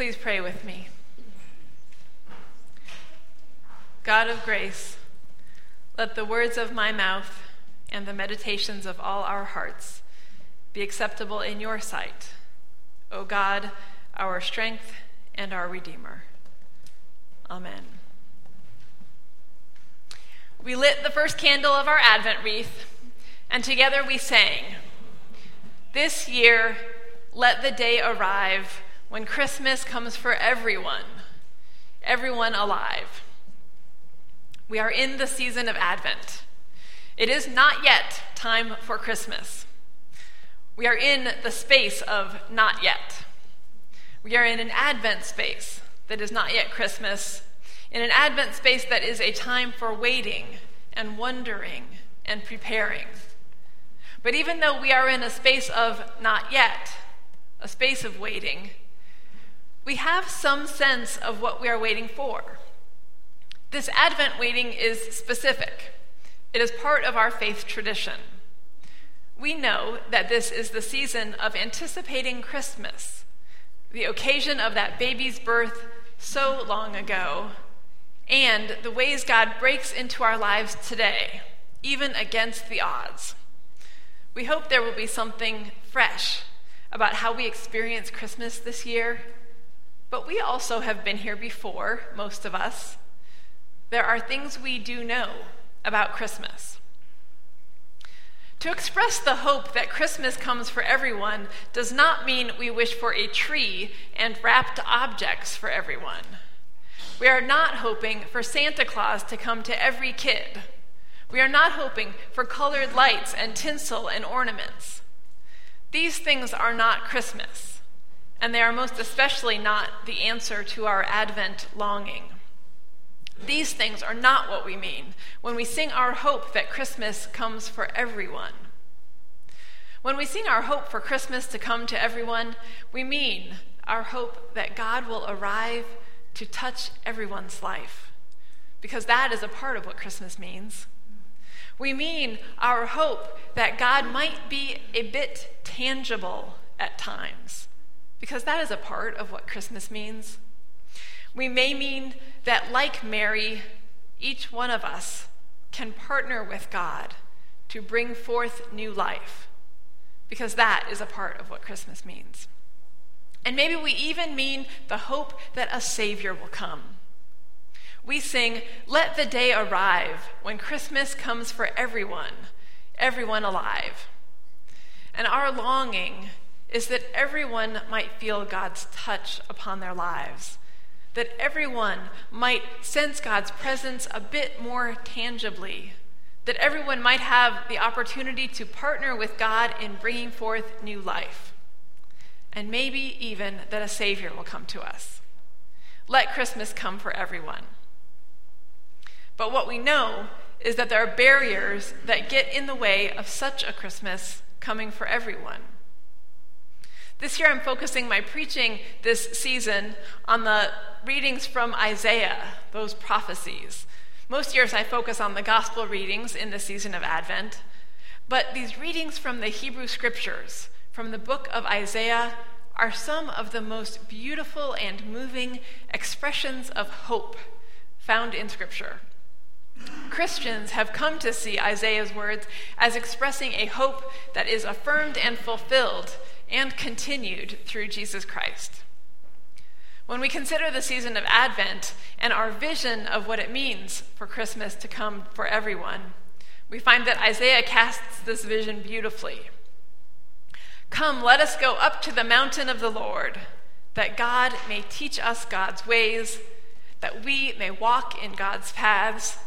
Please pray with me. God of grace, let the words of my mouth and the meditations of all our hearts be acceptable in your sight, O God, our strength and our Redeemer. Amen. We lit the first candle of our Advent wreath, and together we sang, This year, let the day arrive when Christmas comes for everyone, everyone alive. We are in the season of Advent. It is not yet time for Christmas. We are in the space of not yet. We are in an Advent space that is not yet Christmas, in an Advent space that is a time for waiting and wondering and preparing. But even though we are in a space of not yet, a space of waiting, we have some sense of what we are waiting for. This Advent waiting is specific, it is part of our faith tradition. We know that this is the season of anticipating Christmas, the occasion of that baby's birth so long ago, and the ways God breaks into our lives today, even against the odds. We hope there will be something fresh about how we experience Christmas this year but we also have been here before, most of us. There are things we do know about Christmas. To express the hope that Christmas comes for everyone does not mean we wish for a tree and wrapped objects for everyone. We are not hoping for Santa Claus to come to every kid. We are not hoping for colored lights and tinsel and ornaments. These things are not Christmas and they are most especially not the answer to our Advent longing. These things are not what we mean when we sing our hope that Christmas comes for everyone. When we sing our hope for Christmas to come to everyone, we mean our hope that God will arrive to touch everyone's life, because that is a part of what Christmas means. We mean our hope that God might be a bit tangible at times because that is a part of what Christmas means. We may mean that, like Mary, each one of us can partner with God to bring forth new life, because that is a part of what Christmas means. And maybe we even mean the hope that a Savior will come. We sing, Let the day arrive when Christmas comes for everyone, everyone alive. And our longing is that everyone might feel God's touch upon their lives, that everyone might sense God's presence a bit more tangibly, that everyone might have the opportunity to partner with God in bringing forth new life, and maybe even that a Savior will come to us. Let Christmas come for everyone. But what we know is that there are barriers that get in the way of such a Christmas coming for everyone. This year, I'm focusing my preaching this season on the readings from Isaiah, those prophecies. Most years, I focus on the gospel readings in the season of Advent, but these readings from the Hebrew scriptures, from the book of Isaiah, are some of the most beautiful and moving expressions of hope found in Scripture. Christians have come to see Isaiah's words as expressing a hope that is affirmed and fulfilled and continued through Jesus Christ. When we consider the season of Advent and our vision of what it means for Christmas to come for everyone, we find that Isaiah casts this vision beautifully. Come, let us go up to the mountain of the Lord, that God may teach us God's ways, that we may walk in God's paths.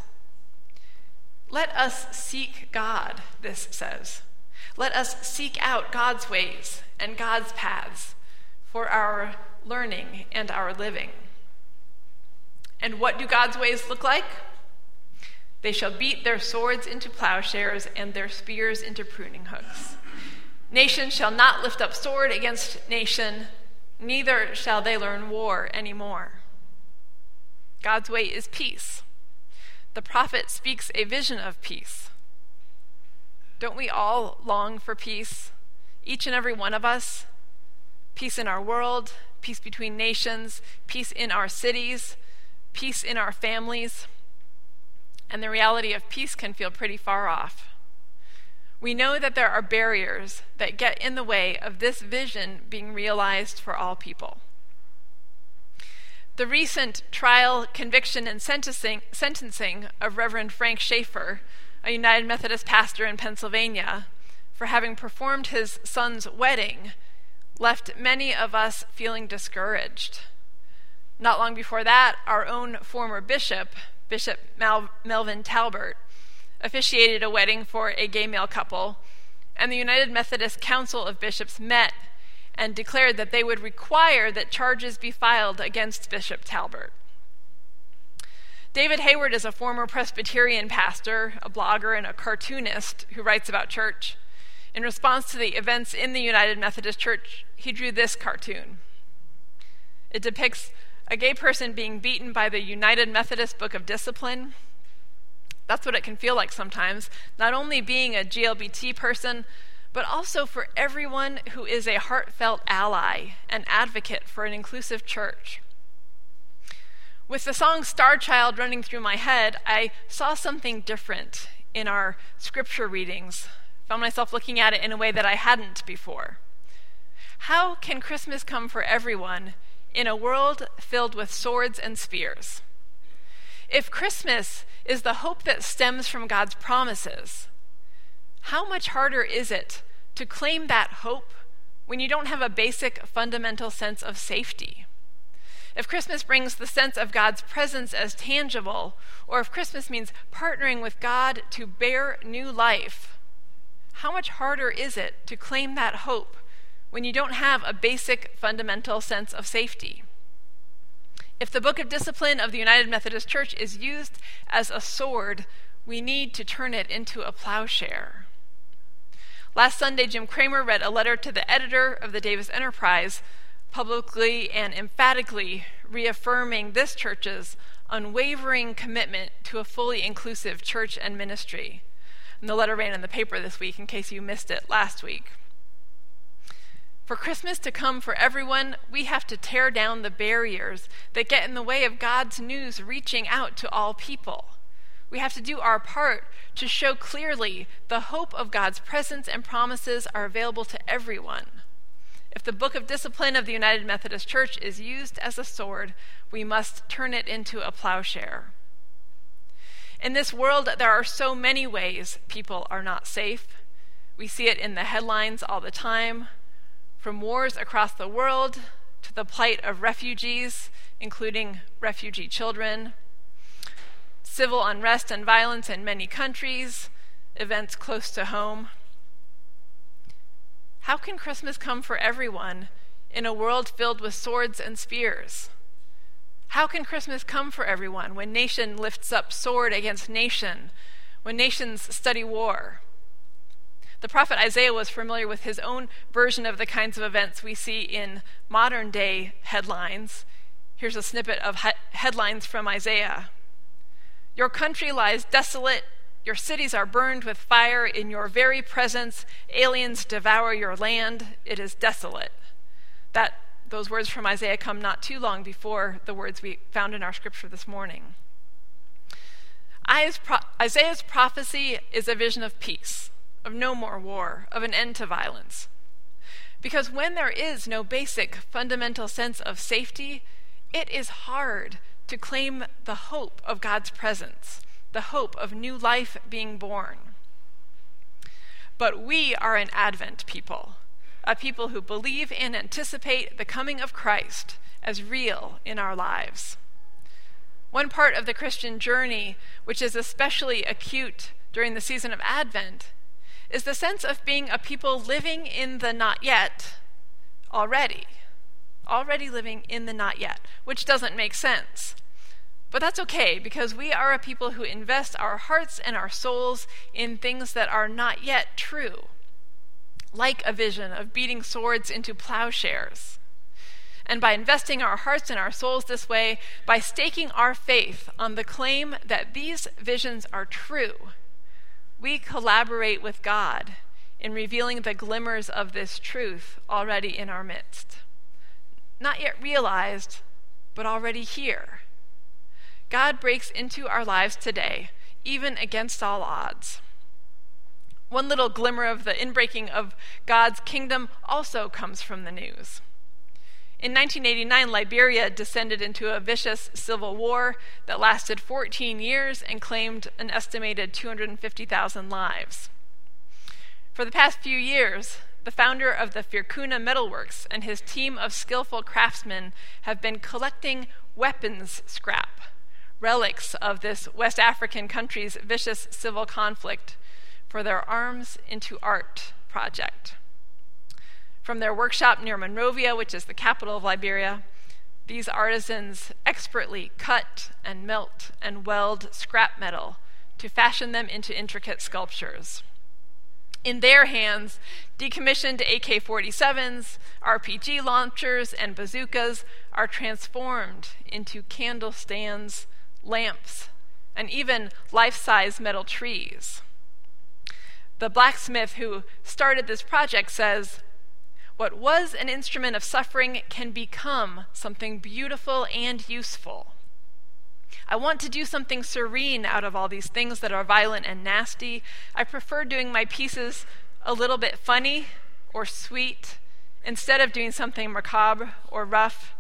Let us seek God, this says. Let us seek out God's ways and God's paths for our learning and our living. And what do God's ways look like? They shall beat their swords into plowshares and their spears into pruning hooks. Nation shall not lift up sword against nation, neither shall they learn war anymore. God's way is peace. The prophet speaks a vision of peace. Don't we all long for peace? Each and every one of us? peace in our world, peace between nations, peace in our cities, peace in our families. And the reality of peace can feel pretty far off. We know that there are barriers that get in the way of this vision being realized for all people. The recent trial, conviction, and sentencing, sentencing of Reverend Frank Schaefer, a United Methodist pastor in Pennsylvania, for having performed his son's wedding, left many of us feeling discouraged. Not long before that, our own former bishop, Bishop Mal- Melvin Talbert, officiated a wedding for a gay male couple, and the United Methodist Council of Bishops met and declared that they would require that charges be filed against Bishop Talbert. David Hayward is a former Presbyterian pastor, a blogger, and a cartoonist who writes about church. In response to the events in the United Methodist Church, he drew this cartoon. It depicts a gay person being beaten by the United Methodist Book of Discipline. That's what it can feel like sometimes, not only being a GLBT person, but also for everyone who is a heartfelt ally and advocate for an inclusive church. With the song Star Child running through my head, I saw something different in our scripture readings found myself looking at it in a way that I hadn't before. How can Christmas come for everyone in a world filled with swords and spears? If Christmas is the hope that stems from God's promises, how much harder is it to claim that hope when you don't have a basic fundamental sense of safety? If Christmas brings the sense of God's presence as tangible, or if Christmas means partnering with God to bear new life, how much harder is it to claim that hope when you don't have a basic fundamental sense of safety? If the book of discipline of the United Methodist Church is used as a sword, we need to turn it into a plowshare. Last Sunday, Jim Kramer read a letter to the editor of the Davis Enterprise, publicly and emphatically reaffirming this church's unwavering commitment to a fully inclusive church and ministry. And the letter ran in the paper this week in case you missed it last week. For Christmas to come for everyone, we have to tear down the barriers that get in the way of God's news reaching out to all people. We have to do our part to show clearly the hope of God's presence and promises are available to everyone. If the book of discipline of the United Methodist Church is used as a sword, we must turn it into a plowshare. In this world, there are so many ways people are not safe. We see it in the headlines all the time, from wars across the world to the plight of refugees, including refugee children, civil unrest and violence in many countries, events close to home. How can Christmas come for everyone in a world filled with swords and spears? How can Christmas come for everyone when nation lifts up sword against nation, when nations study war? The prophet Isaiah was familiar with his own version of the kinds of events we see in modern day headlines. Here's a snippet of he- headlines from Isaiah Your country lies desolate, your cities are burned with fire, in your very presence, aliens devour your land, it is desolate. That those words from Isaiah come not too long before the words we found in our scripture this morning. Isaiah's prophecy is a vision of peace, of no more war, of an end to violence. Because when there is no basic fundamental sense of safety, it is hard to claim the hope of God's presence, the hope of new life being born. But we are an Advent people a people who believe and anticipate the coming of Christ as real in our lives. One part of the Christian journey, which is especially acute during the season of Advent, is the sense of being a people living in the not yet already. Already living in the not yet, which doesn't make sense. But that's okay because we are a people who invest our hearts and our souls in things that are not yet true like a vision of beating swords into plowshares. And by investing our hearts and our souls this way, by staking our faith on the claim that these visions are true, we collaborate with God in revealing the glimmers of this truth already in our midst. not yet realized, but already here. God breaks into our lives today, even against all odds. One little glimmer of the inbreaking of God's kingdom also comes from the news. In 1989, Liberia descended into a vicious civil war that lasted 14 years and claimed an estimated 250,000 lives. For the past few years, the founder of the Firkuna Metalworks and his team of skillful craftsmen have been collecting weapons scrap, relics of this West African country's vicious civil conflict, for their Arms into Art project. From their workshop near Monrovia, which is the capital of Liberia, these artisans expertly cut and melt and weld scrap metal to fashion them into intricate sculptures. In their hands, decommissioned AK 47s, RPG launchers, and bazookas are transformed into candle stands, lamps, and even life size metal trees. The blacksmith who started this project says, what was an instrument of suffering can become something beautiful and useful. I want to do something serene out of all these things that are violent and nasty. I prefer doing my pieces a little bit funny or sweet instead of doing something macabre or rough.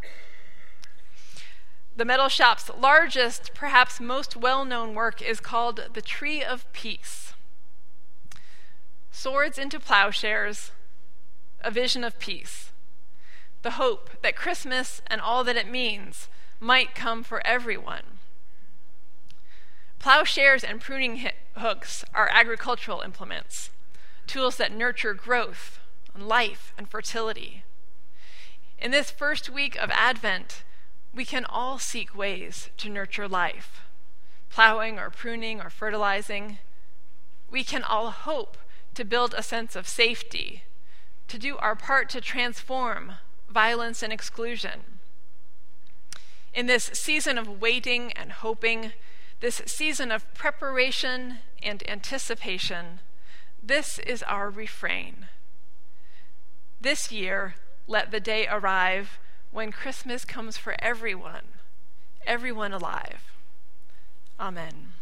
The metal shop's largest, perhaps most well known work is called The Tree of Peace. Swords into plowshares, a vision of peace, the hope that Christmas and all that it means might come for everyone. Plowshares and pruning hooks are agricultural implements, tools that nurture growth and life and fertility. In this first week of Advent, we can all seek ways to nurture life, plowing or pruning or fertilizing. We can all hope to build a sense of safety to do our part to transform violence and exclusion. In this season of waiting and hoping, this season of preparation and anticipation, this is our refrain. This year, let the day arrive when Christmas comes for everyone, everyone alive. Amen.